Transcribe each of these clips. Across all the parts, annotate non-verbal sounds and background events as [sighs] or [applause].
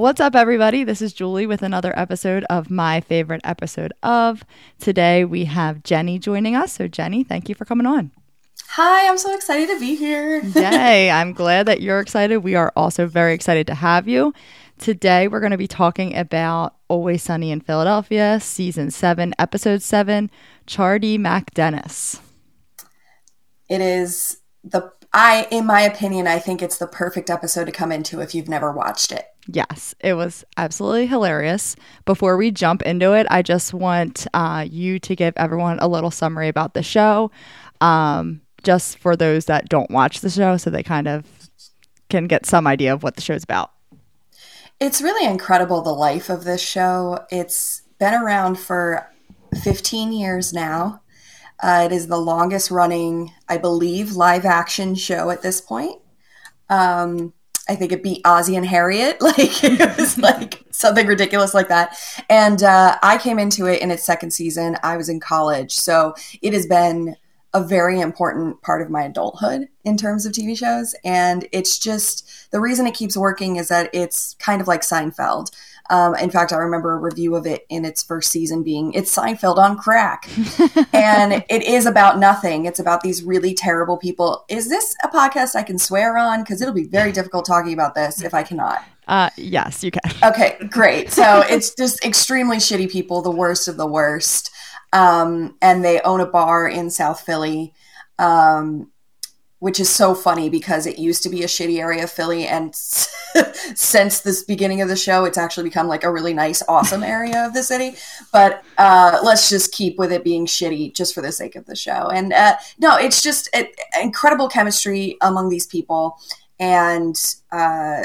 What's up, everybody? This is Julie with another episode of my favorite episode of. Today we have Jenny joining us. So, Jenny, thank you for coming on. Hi, I'm so excited to be here. Yay, [laughs] I'm glad that you're excited. We are also very excited to have you. Today we're going to be talking about Always Sunny in Philadelphia, Season 7, Episode 7, Chardee MacDennis. It is the I in my opinion, I think it's the perfect episode to come into if you've never watched it. Yes, it was absolutely hilarious. Before we jump into it, I just want uh, you to give everyone a little summary about the show, um, just for those that don't watch the show, so they kind of can get some idea of what the show's about. It's really incredible the life of this show. It's been around for 15 years now. Uh, it is the longest running, I believe, live action show at this point. Um, I think it beat Ozzy and Harriet. [laughs] Like it was like something ridiculous like that. And uh, I came into it in its second season. I was in college, so it has been a very important part of my adulthood in terms of TV shows. And it's just the reason it keeps working is that it's kind of like Seinfeld. Um, in fact, I remember a review of it in its first season being it's Seinfeld on crack. [laughs] and it is about nothing. It's about these really terrible people. Is this a podcast I can swear on? Because it'll be very difficult talking about this if I cannot. Uh, yes, you can. [laughs] Okay, great. So it's just extremely shitty people, the worst of the worst. Um, and they own a bar in South Philly. Um, which is so funny because it used to be a shitty area of Philly, and [laughs] since this beginning of the show, it's actually become like a really nice, awesome area of the city. But uh, let's just keep with it being shitty just for the sake of the show. And uh, no, it's just it, incredible chemistry among these people, and uh,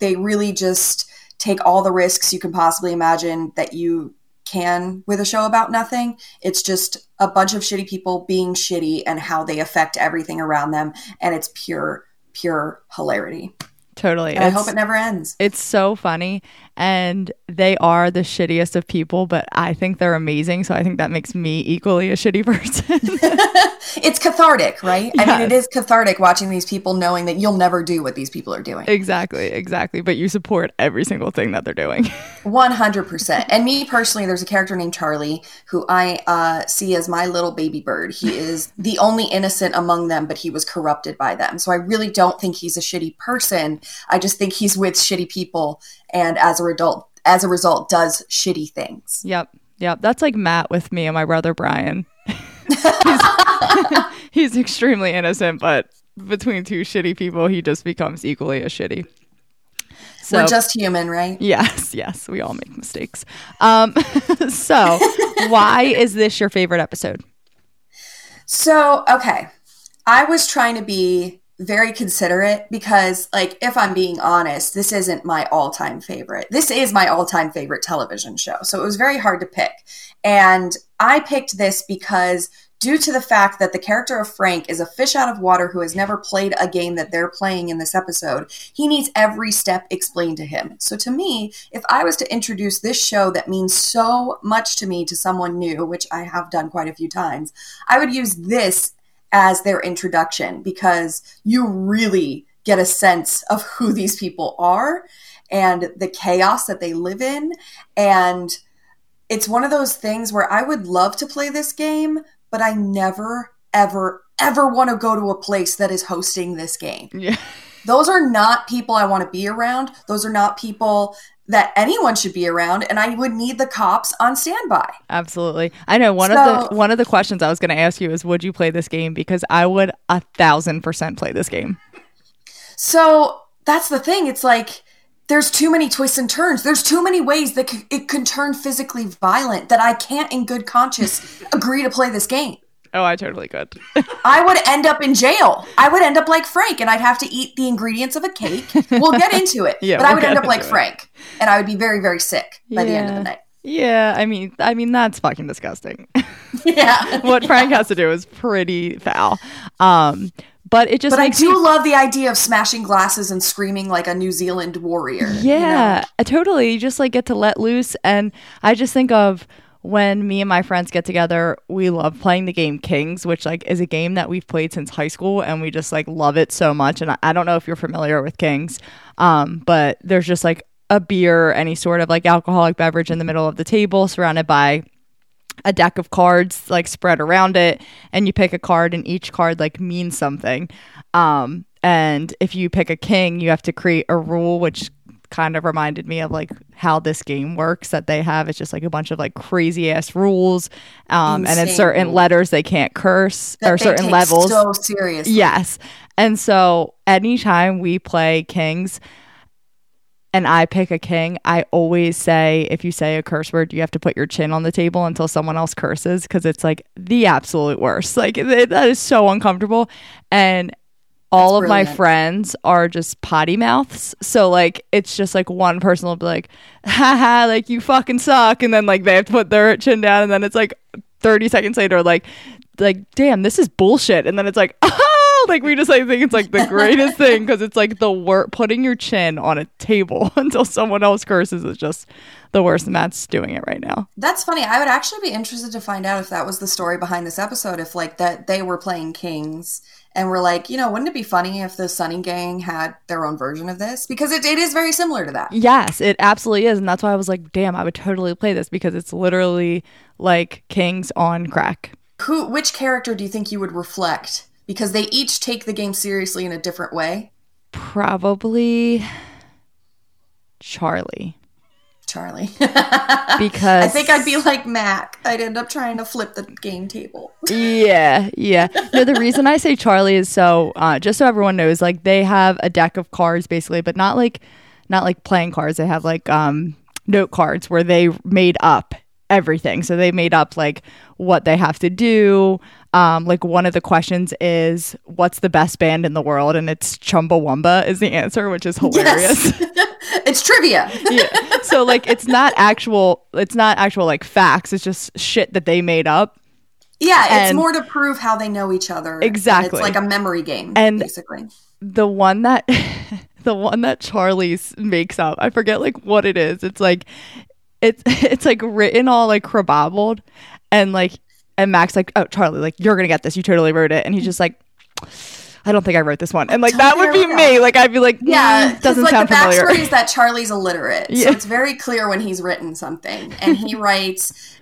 they really just take all the risks you can possibly imagine that you can with a show about nothing. It's just a bunch of shitty people being shitty and how they affect everything around them. And it's pure, pure hilarity. Totally. I hope it never ends. It's so funny. And they are the shittiest of people, but I think they're amazing. So I think that makes me equally a shitty [laughs] person. [laughs] it's cathartic, right? Yes. I mean, it is cathartic watching these people knowing that you'll never do what these people are doing. Exactly, exactly. But you support every single thing that they're doing. [laughs] 100%. And me personally, there's a character named Charlie who I uh, see as my little baby bird. He is the only innocent among them, but he was corrupted by them. So I really don't think he's a shitty person. I just think he's with shitty people and as a result as a result does shitty things. Yep. Yep. That's like Matt with me and my brother Brian. [laughs] he's, [laughs] he's extremely innocent, but between two shitty people, he just becomes equally as shitty. So, We're just human, right? Yes, yes, we all make mistakes. Um, [laughs] so, why is this your favorite episode? So, okay, I was trying to be very considerate because like if i'm being honest this isn't my all-time favorite. This is my all-time favorite television show. So it was very hard to pick. And i picked this because due to the fact that the character of frank is a fish out of water who has never played a game that they're playing in this episode he needs every step explained to him. So to me if i was to introduce this show that means so much to me to someone new which i have done quite a few times i would use this as their introduction because you really get a sense of who these people are and the chaos that they live in. And it's one of those things where I would love to play this game, but I never, ever, ever want to go to a place that is hosting this game. Yeah. [laughs] those are not people I want to be around. Those are not people that anyone should be around and I would need the cops on standby. Absolutely. I know one So- of the one of the questions I was going to ask you is would you play this game because I would a thousand percent play this game. So that's the thing. It's like there's too many twists and turns. There's too many ways that c- it can turn physically violent that I can't, in good conscience, agree to play this game. Oh, I totally could. [laughs] I would end up in jail. I would end up like Frank, and I'd have to eat the ingredients of a cake. We'll get into it, [laughs] Yeah, but I we'll would end up like it. Frank, and I would be very, very sick by the end of the night. yeah, I mean, I mean that's fucking disgusting. [laughs] Yeah, what Frank has to do is pretty foul. Um, but it just but I do me love the idea of smashing glasses and screaming like a New Zealand warrior. you know? Yeah, I totally. You just like get to let loose. And I just think of when me and my friends get together, we love playing the game Kings, which like is a game that we've played since high school and we just like love it so much. And I, I don't know if you're familiar with Kings, um, but there's just like a beer, any sort of like alcoholic beverage in the middle of the table surrounded by a deck of cards like spread around it and you pick a card and each card like means something um and if you pick a king you have to create a rule which kind of reminded me of like how this game works that they have it's just like a bunch of like crazy ass rules um and in certain letters they can't curse That or certain levels so seriously. Yes. And so anytime we play kings and I pick a king, I always say if you say a curse word, you have to put your chin on the table until someone else curses because it's like the absolute worst. Like it, that is so uncomfortable. And all That's of my friends are just potty mouths. So like it's just like one person will be like, haha, like you fucking suck. And then like they have to put their chin down and then it's like 30 seconds later, like like, damn, this is bullshit. And then it's like, oh, [laughs] [laughs] like we just like think it's like the greatest [laughs] thing because it's like the worst. Putting your chin on a table [laughs] until someone else curses is just the worst. And Matt's doing it right now. That's funny. I would actually be interested to find out if that was the story behind this episode. If like that they were playing Kings and were like, you know, wouldn't it be funny if the Sunny Gang had their own version of this? Because it, it is very similar to that. Yes, it absolutely is, and that's why I was like, damn, I would totally play this because it's literally like Kings on crack. Who, which character do you think you would reflect? Because they each take the game seriously in a different way. Probably Charlie Charlie. because [laughs] I think I'd be like Mac. I'd end up trying to flip the game table. yeah, yeah. No, the reason I say Charlie is so uh, just so everyone knows, like they have a deck of cards basically, but not like not like playing cards. They have like um note cards where they made up everything. So they made up like what they have to do. Um, like one of the questions is what's the best band in the world, and it's Chumbawamba is the answer, which is hilarious. [laughs] it's trivia. yeah. So like it's not actual it's not actual like facts. It's just shit that they made up. Yeah, it's And- more to prove how they know each other. Exactly. It's like a memory game, And- basically. the one that [laughs] the one that Charlie's makes up. I forget like what it is. It's like it's [laughs] it's like written all like crababbled and like and Mac's like, "Oh, Charlie, like you're going to get this. You totally wrote it." And he's just like I don't think I wrote this one. And like that would be me. Like I'd be like, Yeah, because doesn't like sound the backstory familiar. is that Charlie's illiterate, Yeah. so it's very clear when he's written something, [laughs] and he writes,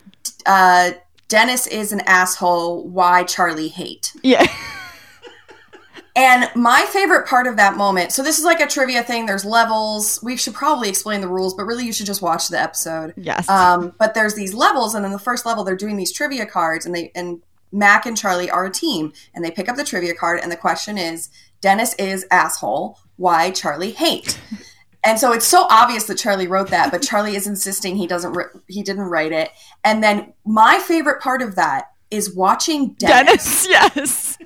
uh, "Dennis is an asshole. Why Charlie hate?" yeah. And my favorite part of that moment. So this is like a trivia thing. There's levels. We should probably explain the rules, but really you should just watch the episode. Yes. Um, but there's these levels, and in the first level, they're doing these trivia cards, and they and Mac and Charlie are a team, and they pick up the trivia card, and the question is, Dennis is asshole. Why Charlie hate? [laughs] And so it's so obvious that Charlie wrote that, but Charlie is insisting he doesn't. He didn't write it. And then my favorite part of that is watching Dennis, [laughs] yes.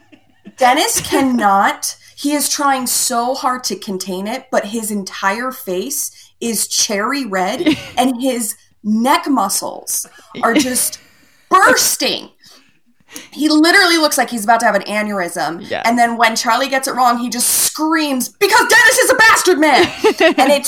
Dennis cannot. He is trying so hard to contain it, but his entire face is cherry red [laughs] and his neck muscles are just [laughs] bursting. He literally looks like he's about to have an aneurysm. Yes. And then when Charlie gets it wrong, he just screams, Because Dennis is a bastard man! [laughs] and it's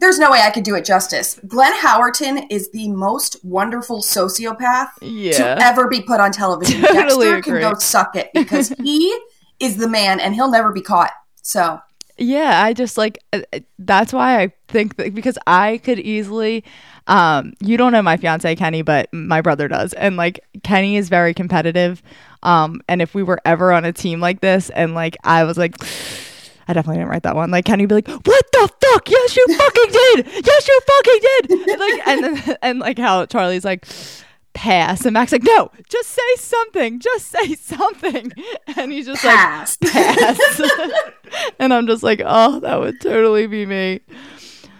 there's no way I could do it justice. Glenn Howerton is the most wonderful sociopath Yeah. to ever be put on television. [laughs] Totally Dexter agree. can go suck it because [laughs] he is the man and he'll never be caught. So Yeah, I just like uh, uh, that's why I think that because I could easily um you don't know my fiance Kenny but my brother does and like Kenny is very competitive um and if we were ever on a team like this and like I was like [sighs] I definitely didn't write that one. Like, can you be like, what the fuck? Yes, you fucking did. Yes, you fucking did. And like, and then, [laughs] and like how Charlie's like, pass, and Mac's like, no, just say something, just say something, [laughs] and he's just Pass. like, pass. [laughs] and I'm just like, oh, that would totally be me.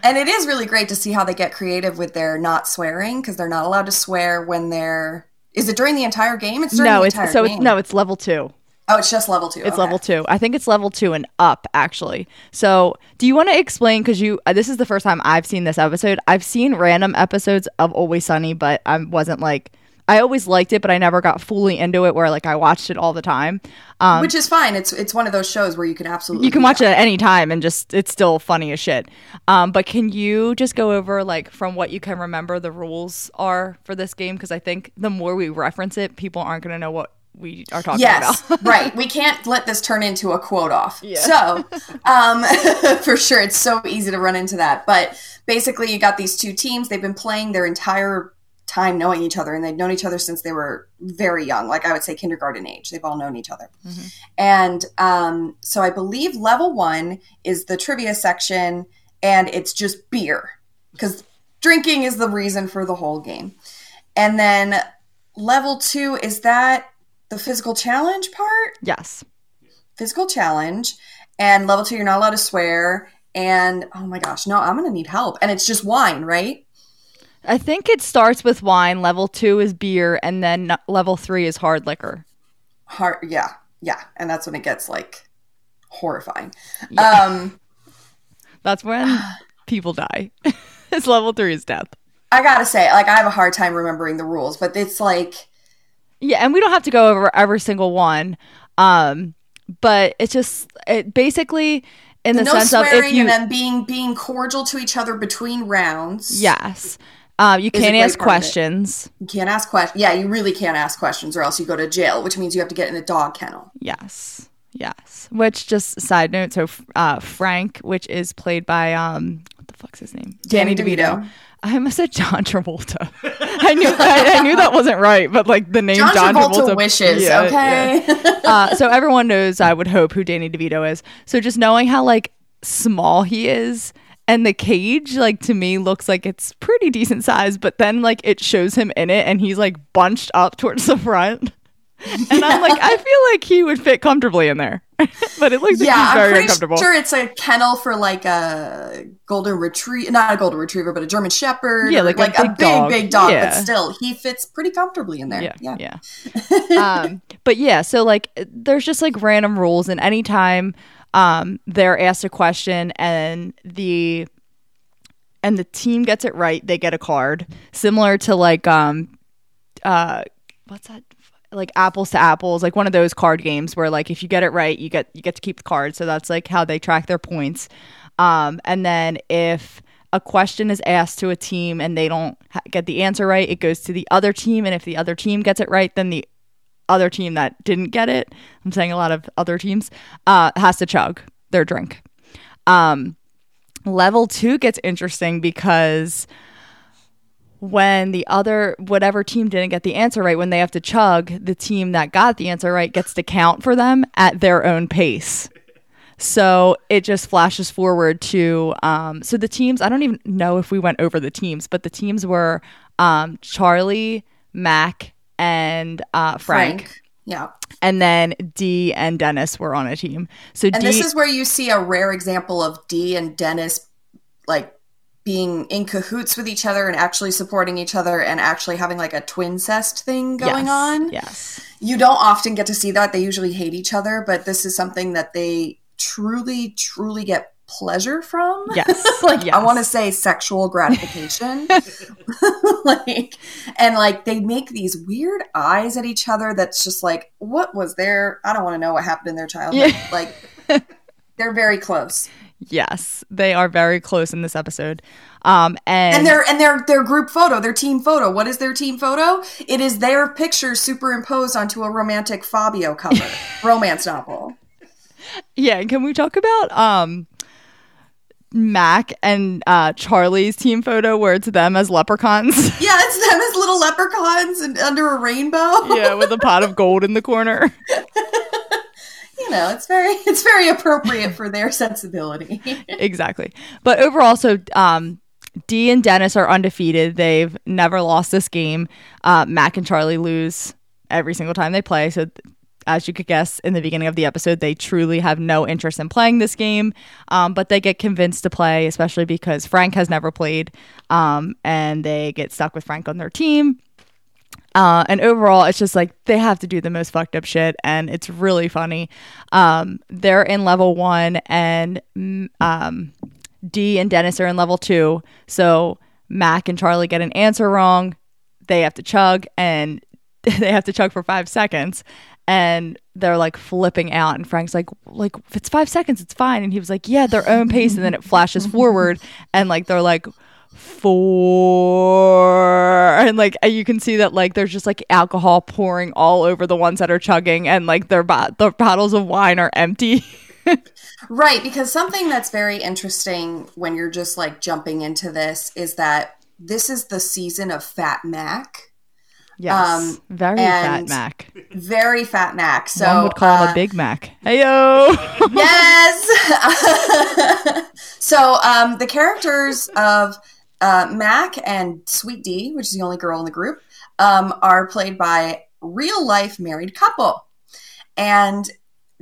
And it is really great to see how they get creative with their not swearing because they're not allowed to swear when they're. Is it during the entire game? It's during No, the it's entire so game. it's no, it's level two. Oh, it's just level two. It's Okay. level two. I think it's level two and up, actually. So, do you want to explain? Because you, uh, this is the first time I've seen this episode. I've seen random episodes of Always Sunny, but I wasn't like, I always liked it, but I never got fully into it where like I watched it all the time. Um, Which is fine. It's it's one of those shows where you can absolutely you can watch it at any time and just it's still funny as shit. Um, but can you just go over like from what you can remember the rules are for this game? Because I think the more we reference it, people aren't going to know what we are talking Yes, about. [laughs] right. We can't let this turn into a quote off. So, um, [laughs] for sure, it's so easy to run into that. But basically, you got these two teams. They've been playing their entire time knowing each other, and they've known each other since they were very young. Like I would say, kindergarten age. They've all known each other. And um, so, I believe level one is the trivia section, and it's just beer because drinking is the reason for the whole game. And then level two is that the physical challenge part yes. physical challenge and level two you're not allowed to swear and oh my gosh no i'm gonna need help and it's just wine right I think it starts with wine. Level two is beer, and then level three is hard liquor. Heart, yeah yeah and that's when it gets like horrifying um That's when [sighs] people die. [laughs] it's level three is death. i gotta say like i have a hard time remembering the rules but it's like Yeah, and we don't have to go over every single one. Um, but it's just it basically in the, no sense of swearing if you and then being being cordial to each other between rounds yes, uh, you can't ask part of it. questions. you can't ask questions yeah you really can't ask questions or else you go to jail which means you have to get in a dog kennel Yes, yes. Which just side note, so uh, Frank, which is played by um, what the fuck's his name? Danny DeVito. I almost [laughs] said John Travolta. I knew I, I knew that wasn't right, but like the name john, John, travolta, wishes Yeah, okay yeah. uh, so everyone knows, I would hope, who Danny DeVito is. So just knowing how like small he is, and the cage, like to me, looks like it's pretty decent size. But then like it shows him in it, and he's like bunched up towards the front. And I'm like, [laughs] I feel like he would fit comfortably in there, [laughs] but it looks like yeah, he's I'm pretty uncomfortable. sure it's a kennel for like a golden retriever, not a golden retriever, but a German shepherd. Yeah, or, like a a, big big, dog. big dog. Yeah. But still, he fits pretty comfortably in there. yeah Yeah, yeah, [laughs] um but yeah so like there's just like random rules and anytime um they're asked a question and the and the team gets it right they get a card similar to like um uh what's that like apples to apples like one of those card games where like if you get it right you get you get to keep the card so that's like how they track their points. Um and then if a question is asked to a team and they don't ha- get the answer right it goes to the other team. And if the other team gets it right then the other team that didn't get it i'm saying a lot of other teams uh has to chug their drink. Um level 2 gets interesting because when the other whatever team didn't get the answer right when they have to chug the team that got the answer right gets to count for them at their own pace so it just flashes forward to um, so the teams i don't even know if we went over the teams but the teams were um, charlie mac and uh, frank, Frank. Yeah. and then Dee and dennis were on a team so And d this is where you see a rare example of Dee and Dennis like being in cahoots with each other and actually supporting each other and actually having like a twin cest thing going yes, on. yes You don't often get to see that. They usually hate each other, but this is something that they truly, truly get pleasure from. yes [laughs] like yes. I want to say sexual [laughs] gratification. [laughs] like and like they make these weird eyes at each other that's just like what was their I don't want to know what happened in their childhood. Yeah. Like they're very close. Yes, they are very close in this episode. Um, and, And their and their their group photo, their team photo. What is their team photo? It is their picture superimposed onto a romantic Fabio cover, [laughs] romance novel. yeah, and can we talk about um Mac and uh Charlie's team photo where it's them as leprechauns? [laughs] Yeah, it's them as little leprechauns and under a rainbow. yeah, with a pot of gold in the corner. [laughs] you know, it's very [laughs] it's very appropriate for their sensibility. [laughs] exactly. But overall, so um, Dee and Dennis are undefeated. They've never lost this game. Uh, Mac and Charlie lose every single time they play. So, as you could guess in the beginning of the episode, they truly have no interest in playing this game. Um, but they get convinced to play, especially because Frank has never played. Um, and they get stuck with Frank on their team. Uh, and overall, it's just like they have to do the most fucked up shit, and it's really funny. Um, they're in level one, and um, Dee and Dennis are in level two. So Mac and Charlie get an answer wrong. They have to chug, and [laughs] they have to chug for five seconds. And they're like flipping out, and Frank's like, "Like if it's five seconds, it's fine." And he was like, "Yeah, their own pace." And then it flashes forward, and like they're like, four and like you can see that like there's just like alcohol pouring all over the ones that are chugging and like their ba- the bottles of wine are empty [laughs] right because something that's very interesting when you're just like jumping into this is that this is the season of fat mac Yes, um, very fat Mac. Very fat Mac. So one would call uh, him a uh, Big Mac. Heyo. [laughs] yes. [laughs] so um, the characters of uh, Mac and Sweet Dee, which is the only girl in the group, um, are played by real life married couple. And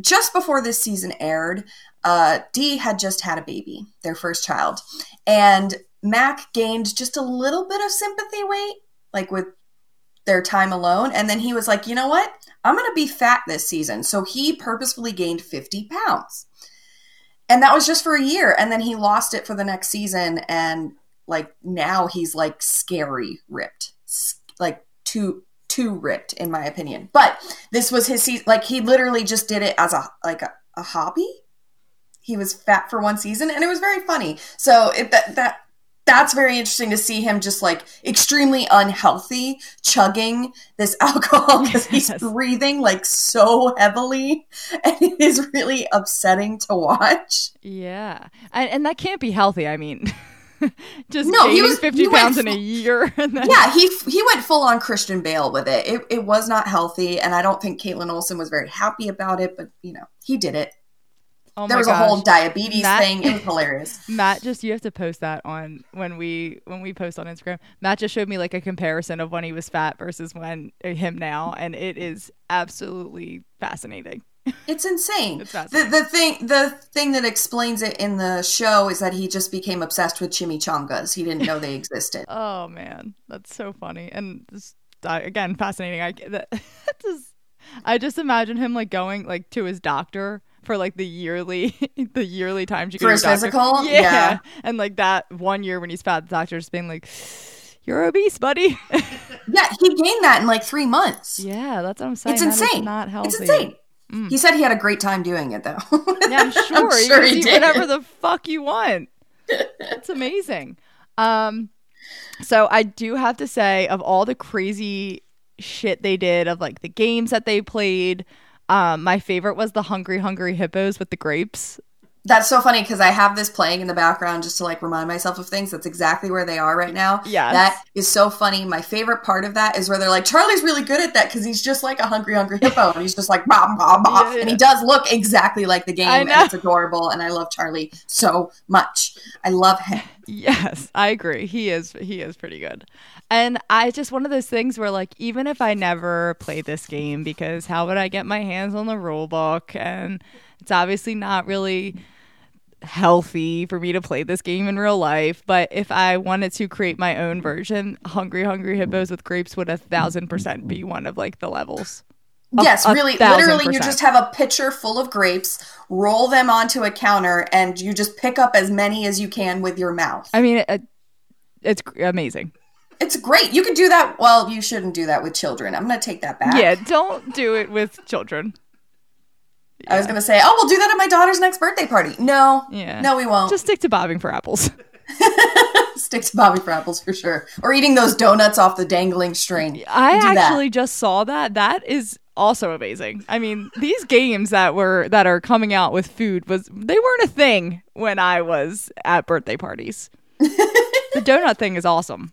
just before this season aired, uh, had just had a baby, their first child. And Mac gained just a little bit of sympathy weight, like with their time alone. And then he was like, you know what? I'm going to be fat this season. So he purposefully gained 50 pounds. And that was just for a year. And then he lost it for the next season. And like now he's like scary ripped, like too too ripped in my opinion. But this was his season. Like he literally just did it as a like a, a hobby. He was fat for one season, and it was very funny. So it, that that that's very interesting to see him just like extremely unhealthy chugging this [laughs] alcohol because he's yes. breathing like so heavily [laughs] and it is really upsetting to watch yeah and, and that can't be healthy i mean [laughs] [laughs] just no, he was, 50 he pounds in a year. [laughs] Then... Yeah, he he went full on Christian Bale with it. it. It was not healthy, and I don't think Kaitlin Olson was very happy about it, but, you know, he did it. Oh there was gosh. a whole diabetes Matt, thing. It was [laughs] hilarious. Matt just you have to post that on when we when we post on Instagram. Matt just showed me like a comparison of when he was fat versus when him now, and it is absolutely fascinating. It's insane. It's the, the thing the thing that explains it in the show is that he just became obsessed with chimichangas. He didn't know they [laughs] existed. oh man, that's so funny and just, again fascinating. I that, [laughs] just I just imagine him like going like to his doctor for like the yearly [laughs] the yearly times you for his physical. Yeah. yeah. and like that one year when he's fat, the doctor just being like. You're obese, buddy. yeah, he gained that in like three months. Yeah, that's what I'm saying. It's insane. not healthy. It's insane. Mm. He said he had a great time doing it, though. yeah, I'm [laughs] sure. I'm sure he did. Whatever the fuck you want. It's amazing. Um, so I do have to say, of all the crazy shit they did, of like the games that they played, um, my favorite was the Hungry Hungry Hippos with the grapes. That's so funny because I have this playing in the background just to like remind myself of things. That's exactly where they are right now. Yeah. That is so funny. My favorite part of that is where they're like, Charlie's really good at that because he's just like a hungry, hungry hippo. and he's just like, bah, bah, bah. Yeah, yeah. And he does look exactly like the game. And it's adorable. And I love Charlie so much. I love him. Yes, I agree. He is he is pretty good. And I just one of those things where like even if I never play this game because how would I get my hands on the rule book and it's obviously not really healthy for me to play this game in real life. But if I wanted to create my own version, Hungry Hungry Hippos with Grapes would a thousand percent be one of like the levels. Yes, a, a really, literally, percent. you just have a pitcher full of grapes, roll them onto a counter, and you just pick up as many as you can with your mouth. I mean, it, it's amazing. It's great. You can do that. Well, you shouldn't do that with children. I'm going to take that back. Yeah, don't do it with children. Yeah. I was gonna say, oh, we'll do that at my daughter's next birthday party. No, yeah, no, we won't. Just stick to bobbing for apples. [laughs] [laughs] stick to bobbing for apples for sure, or eating those donuts off the dangling string. I actually that. just saw that. That is also amazing. I mean, these games that were that are coming out with food was they weren't a thing when I was at birthday parties. [laughs] the donut thing is awesome.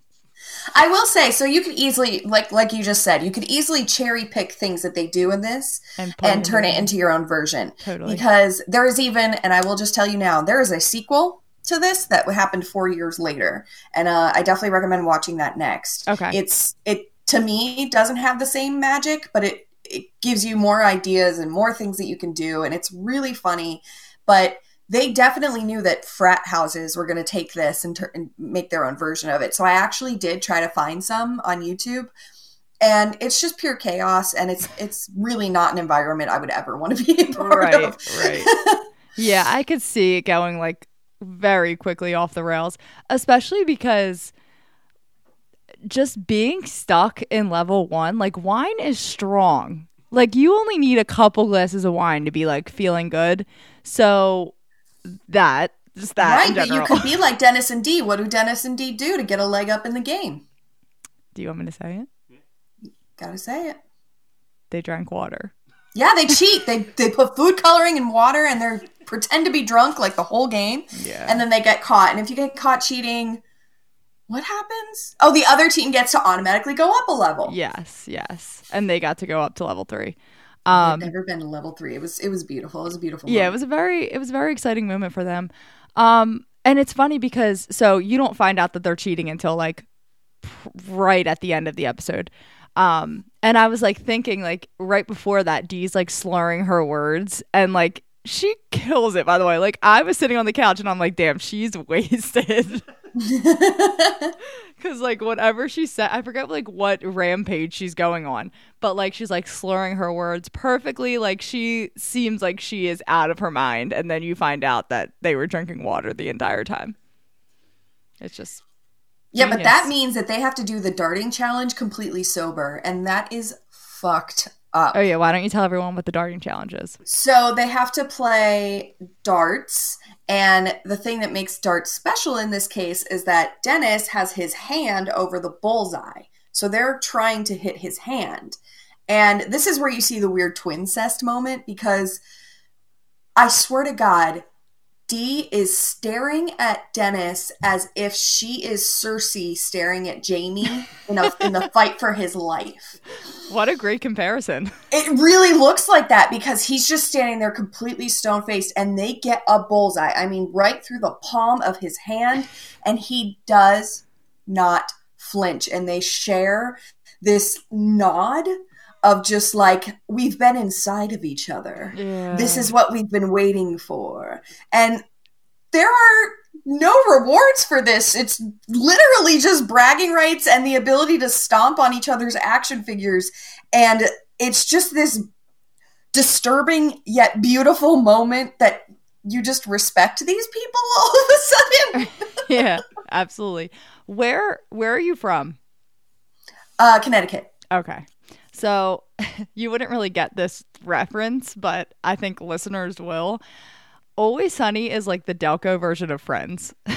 I will say, so you could easily, like like you just said, you could easily cherry pick things that they do in this And and, turn it into your own version. Totally. Because there is even, and I will just tell you now, there is a sequel to this that happened four years later, and uh, I definitely recommend watching that next. Okay. It's it to me doesn't have the same magic, but it it gives you more ideas and more things that you can do, and it's really funny. But they definitely knew that frat houses were going to take this and, tur- and make their own version of it. So I actually did try to find some on YouTube, and it's just pure chaos, and it's it's really not an environment I would ever want to be a part Right, of. right. [laughs] Yeah, I could see it going like very quickly off the rails, especially because just being stuck in level one, like wine is strong. Like you only need a couple glasses of wine to be like feeling good. So that just that right, but you could be like [laughs] Dennis and Dee. What do Dennis and Dee do to get a leg up in the game? Do you want me to say it? Gotta say it. They drank water. Yeah, they cheat. they they put food coloring in water and they pretend to be drunk like the whole game. Yeah. And then they get caught. And if you get caught cheating, what happens? Oh, the other team gets to automatically go up a level. Yes, yes. And they got to go up to level three. I've Um never been to level three. It was it was beautiful. It was a beautiful. yeah it was a very it was a very exciting moment for them um and it's funny because so you don't find out that they're cheating until like right at the end of the episode um and i was like thinking like right before that dee's like slurring her words and like she kills it by the way like i was sitting on the couch and i'm like damn she's [laughs] wasted [laughs] because like whatever she said i forget like what rampage she's going on but like she's like slurring her words perfectly like she seems like she is out of her mind and then you find out that they were drinking water the entire time. It's just Yeah, but that means that they have to do the darting challenge completely sober, and that is fucked up. oh yeah why don't you tell everyone what the darting challenge is So they have to play darts. And the thing that makes darts special in this case is that Dennis has his hand over the bullseye. So they're trying to hit his hand. And this is where you see the weird twin cest moment because I swear to God, Dee is staring at Dennis as if she is Cersei staring at Jaime in, a, in the [laughs] fight for his life. what a great comparison It really looks like that because he's just standing there completely stone faced and they get a bullseye. I mean, right through the palm of his hand, and he does not flinch. And they share this nod of just like, we've been inside of each other. yeah This is what we've been waiting for. And there are no rewards for this. It's literally just bragging rights and the ability to stomp on each other's action figures. And it's just this disturbing yet beautiful moment that you just respect these people all of a sudden. [laughs] yeah absolutely where where are you from Uh, Connecticut. Okay. So [laughs] you wouldn't really get this reference, but I think listeners will. Always Sunny is like the Delco version of Friends. [laughs]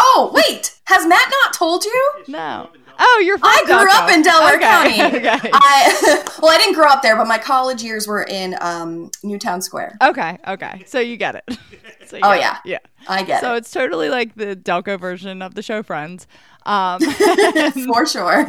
Oh, wait. Has Matt not told you? no. Oh, you're from I grew Delco. up in Delaware Okay, County. [laughs] Okay. I well, I didn't grow up there, but my college years were in um, Newtown Square. okay. Okay. So you get it. So you Oh, get it. yeah. Yeah. I get So it it's totally like the Delco version of the show Friends. Um, for sure.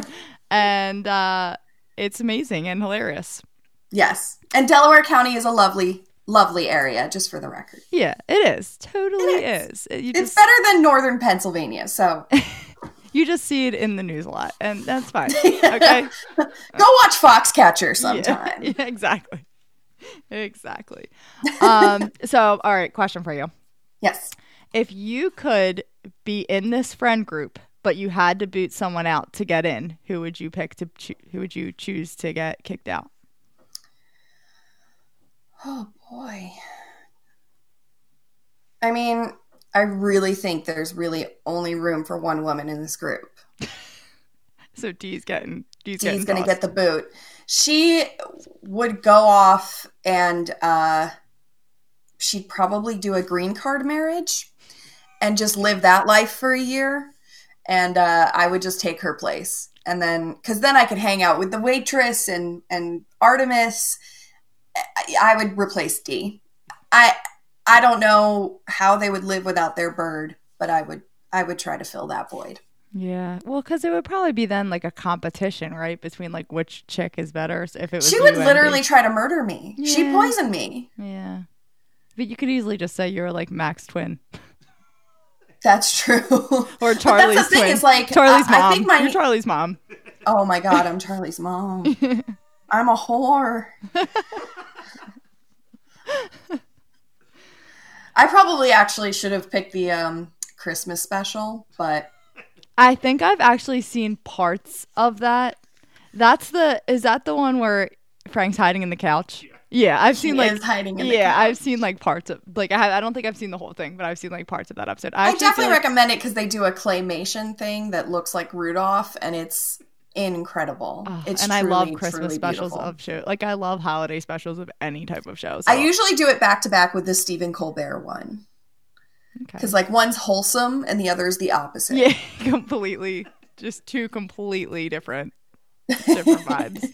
and uh, it's amazing and hilarious. Yes, and Delaware County is a lovely, lovely area. Just for the record, Yeah, it is. Totally It is. You it's better than Northern Pennsylvania. So [laughs] you just see it in the news a lot, and that's fine. [laughs] Okay. go watch Foxcatcher sometime. Yeah, [laughs] yeah, exactly. Exactly. Um, so, all right, question for you. Yes. If you could be in this friend group, but you had to boot someone out to get in, who would you pick to choo- who would you choose to get kicked out? Oh boy. I mean, I really think there's really only room for one woman in this group. [laughs] So Dee's getting Dee's getting going to get the boot. She would go off and uh, she'd probably do a green card marriage and just live that life for a year. And uh, I would just take her place. And then, because then I could hang out with the waitress and, and Artemis. I, I would replace Dee. I I don't know how they would live without their bird, but I would I would try to fill that void. Yeah. Well, because it would probably be then like a competition, right? Between like which chick is better. So if it was She would literally try to murder me. She poisoned me. Yeah. But you could easily just say you're like Mac's twin [laughs] That's true. [laughs] or Charlie's that's the thing. twin. Is like Charlie's I, mom. I think my You're Charlie's mom. oh my god, I'm Charlie's mom. [laughs] I'm a whore. I probably actually should have picked the um, Christmas special, but I think I've actually seen parts of that. That's the is that the one where Frank's hiding in the couch? Yeah, I've seen he like is hiding yeah. I've seen like parts of like I I don't think I've seen the whole thing, but I've seen like parts of that episode. I feel definitely like- recommend it because they do a claymation thing that looks like Rudolph, and it's incredible. Oh, it's and I love Christmas specials beautiful. of show. Like I love holiday specials of any type of show. I usually do it back to back with the Stephen Colbert one okay. because like one's wholesome and the other is the opposite. yeah, [laughs] completely, just two completely different different [laughs] vibes.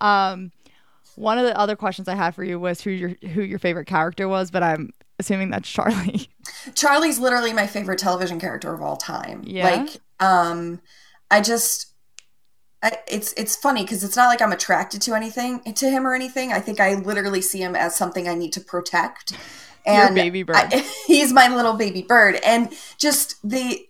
Um, one of the other questions I had for you was who your who your favorite character was, but I'm assuming that's Charlie. [laughs] Charlie's literally my favorite television character of all time. Yeah? Like, um, I just, I, it's it's funny because it's not like I'm attracted to anything to him or anything. I think I literally see him as something I need to protect. Your And baby bird. I- [laughs] he's my little baby bird, and just the.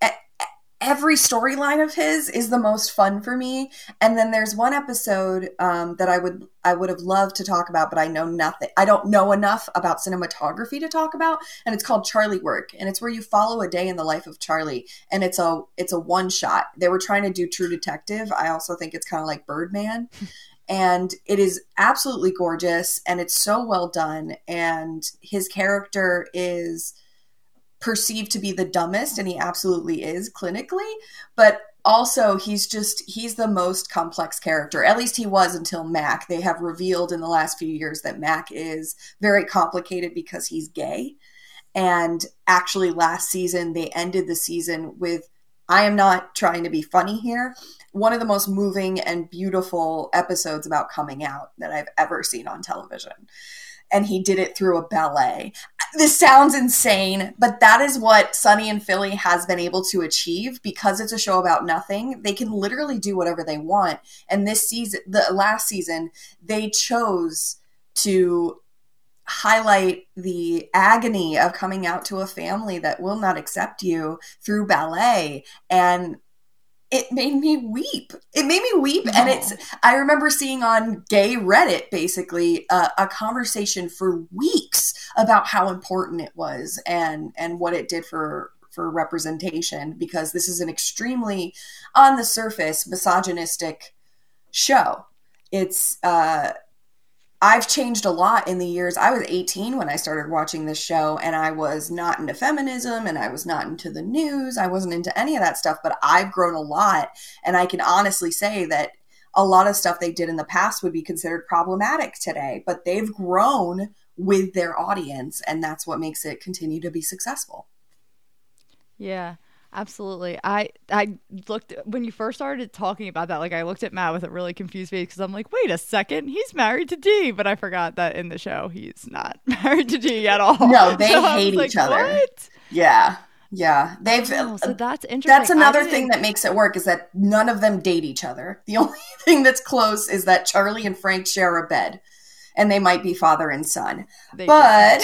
Every storyline of his is the most fun for me, and then there's one episode um, that I would I would have loved to talk about, but I know nothing. I don't know enough about cinematography to talk about, and it's called Charlie Work, and it's where you follow a day in the life of Charlie, and it's a it's a one shot. They were trying to do True Detective. I also think it's kind of like Birdman, [laughs] and it is absolutely gorgeous, and it's so well done, and his character is perceived to be the dumbest, and he absolutely is clinically, but also he's just he's the most complex character. At least he was until mac. They have revealed in the last few years that mac is very complicated because he's gay. And actually last season they ended the season with i am not trying to be funny here. One of the most moving and beautiful episodes about coming out that i've ever seen on television. And he did it through a ballet this sounds insane, but that is what Sunny and Philly has been able to achieve because it's a show about nothing. They can literally do whatever they want. And this season, the last season, they chose to highlight the agony of coming out to a family that will not accept you through ballet and it made me weep. It made me weep, and it's. I remember seeing on gay Reddit basically uh, a conversation for weeks about how important it was and and what it did for for representation because this is an extremely on the surface misogynistic show. It's uh I've changed a lot in the years. I was 18 when I started watching this show, and I was not into feminism and I was not into the news. I wasn't into any of that stuff, but I've grown a lot. And I can honestly say that a lot of stuff they did in the past would be considered problematic today, but they've grown with their audience, and that's what makes it continue to be successful. Yeah, absolutely. I I looked when you first started talking about that. Like I looked at Matt with a really confused face because I'm like, wait a second, he's married to Dee, but I forgot that in the show he's not [laughs] married to Dee at all. No, [laughs] they So hate like, each other. What? Yeah. Yeah. They've. Oh, so uh, that's interesting. That's another thing that makes it work is that none of them date each other. The [laughs] only thing that's close is that Charlie and Frank share a bed, and they might be father and son. they But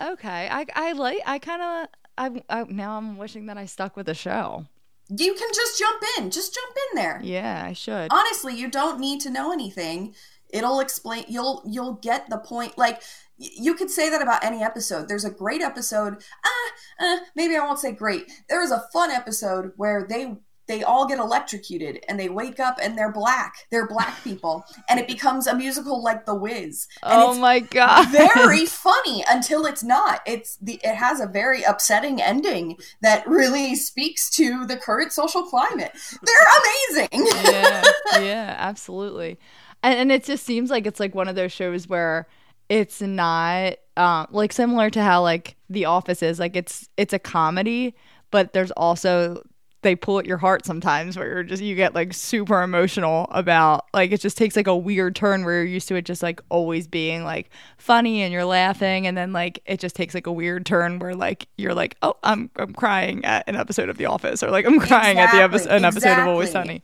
Okay, I I like I kind of I, I now I'm wishing that I stuck with the show. you can just jump in. Just jump in there. Yeah, I should. Honestly, you don't need to know anything. It'll explain. You'll you'll get the point. Like y- you could say that about any episode. There's a great episode. Ah, uh, maybe I won't say great. There is a fun episode where they they all get electrocuted and they wake up and they're black. They're black [laughs] people, and it becomes a musical like The Wiz. And oh my god! very [laughs] funny until it's not. It's the it has a very upsetting ending that really speaks to the current social climate. They're amazing. [laughs] yeah, yeah, absolutely. And, and it just seems like it's like one of those shows where it's not um, like similar to how like The Office is. Like it's it's a comedy, but there's also they pull at your heart sometimes where you're just you get like super emotional about like it just takes like a weird turn where you're used to it just like always being like funny and you're laughing and then like it just takes like a weird turn where like you're like oh I'm I'm crying at an episode of The Office or like I'm crying Exactly, at the episode an episode of Always. Sunny.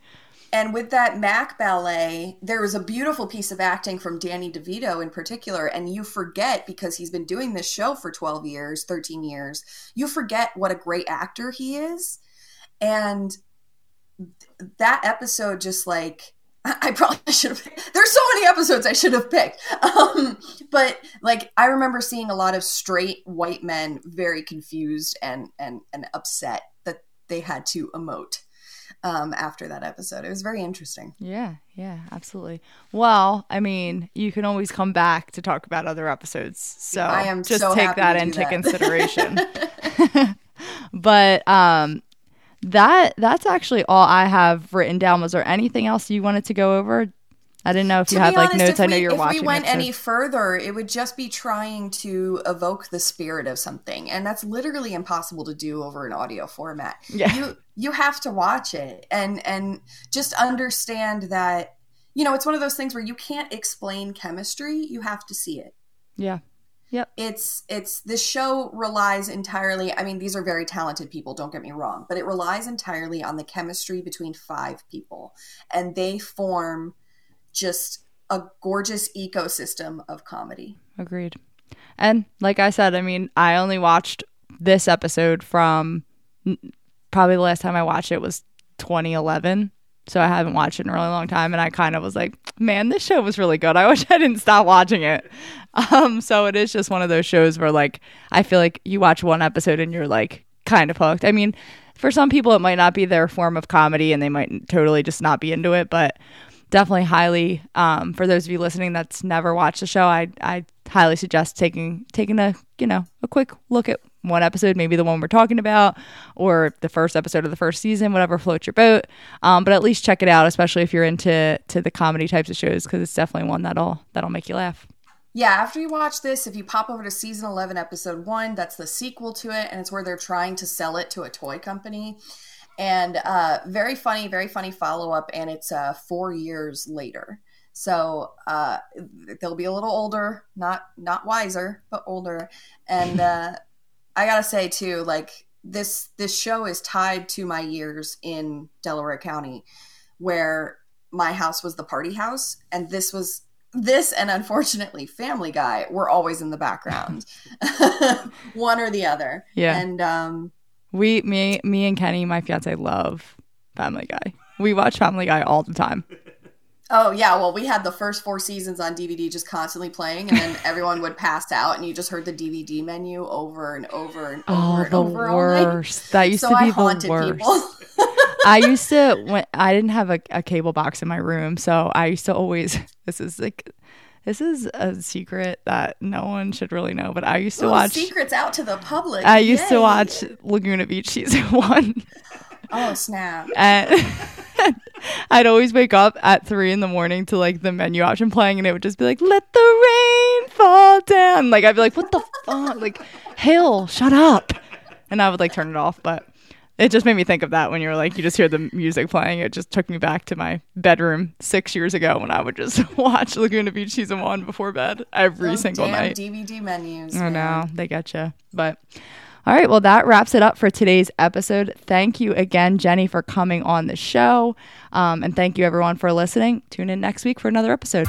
And with that Mac ballet, there was a beautiful piece of acting from Danny DeVito in particular. And you forget because he's been doing this show for 12 years, 13 years, you forget what a great actor he is. And that episode just like, [laughs] I probably should have. Picked. There's so many episodes I should have picked, [laughs] um, but like I remember seeing a lot of straight white men very confused and and and upset that they had to emote um, after that episode. It was very interesting. Yeah, yeah, absolutely. Well, I mean, you can always come back to talk about other episodes. So I am just so take that into that. consideration. [laughs] but um that that's actually all I have written down. Was there anything else you wanted to go over? I didn't know if you had be like notes. if I know you're if watching. If we went any further, it would just be trying to evoke the spirit of something, and that's literally impossible to do over an audio format. Yeah. You you have to watch it and and just understand that you know it's one of those things where you can't explain chemistry. You have to see it. yeah, yep, it's it's this show relies entirely i mean these are very talented people don't get me wrong but it relies entirely on the chemistry between five people and they form just a gorgeous ecosystem of comedy agreed. And like I said, I mean, I only watched this episode from probably the last time I watched it was 2011. So I haven't watched it in a really long time, and I kind of was like, "Man, this show was really good. I [laughs] wish I didn't stop watching it." Um, so it is just one of those shows where, like, I feel like you watch one episode and you're like kind of hooked. I mean, for some people, it might not be their form of comedy, and they might totally just not be into it. But definitely, highly um, for those of you listening that's never watched the show, I I highly suggest taking taking a you know a quick look at one episode, maybe the one we're talking about, or the first episode of the first season, whatever floats your boat. Um, but at least check it out, especially if you're into to the comedy types of shows, because it's definitely one that'll that'll make you laugh. yeah after you watch this if you pop over to season 11 episode 1 that's the sequel to it and it's where they're trying to sell it to a toy company and uh, very funny very funny follow-up and it's uh, four years later so uh, they'll be a little older not not wiser but older and uh, i gotta say too like this this show is tied to my years in delaware county where my house was the party house and this was this and unfortunately family guy were always in the background [laughs] one or the other Yeah. and um We, me, me and Kenny, my fiance, love Family Guy. We watch Family Guy all the time. Oh yeah well we had the first four seasons on dvd just constantly playing and then [laughs] everyone would pass out and you just heard the dvd menu over and over and oh, over Oh, and the over worst. That used so to be i the worst. [laughs] I used to [laughs] when I didn't have a, a cable box in my room, so I used to always. This is like, this is a secret that no one should really know, but I used to Little watch. secrets out to the public I used Yay. to watch Laguna Beach season one, oh snap [laughs] and I'd always wake up at three in the morning to like the menu option playing, and it would just be like, "Let the rain fall down." Like I'd be like, "What the fuck?" Like, Hill, shut up, and I would like turn it off, but. It just made me think of that when you were like, you just hear the music playing. It just took me back to my bedroom six years ago when I would just [laughs] watch Laguna Beach season one before bed every Those single damn night. dvd menus I know they get you, but all right. Well, that wraps it up for today's episode. Thank you again, Jenny, for coming on the show, um, and thank you everyone for listening. Tune in next week for another episode.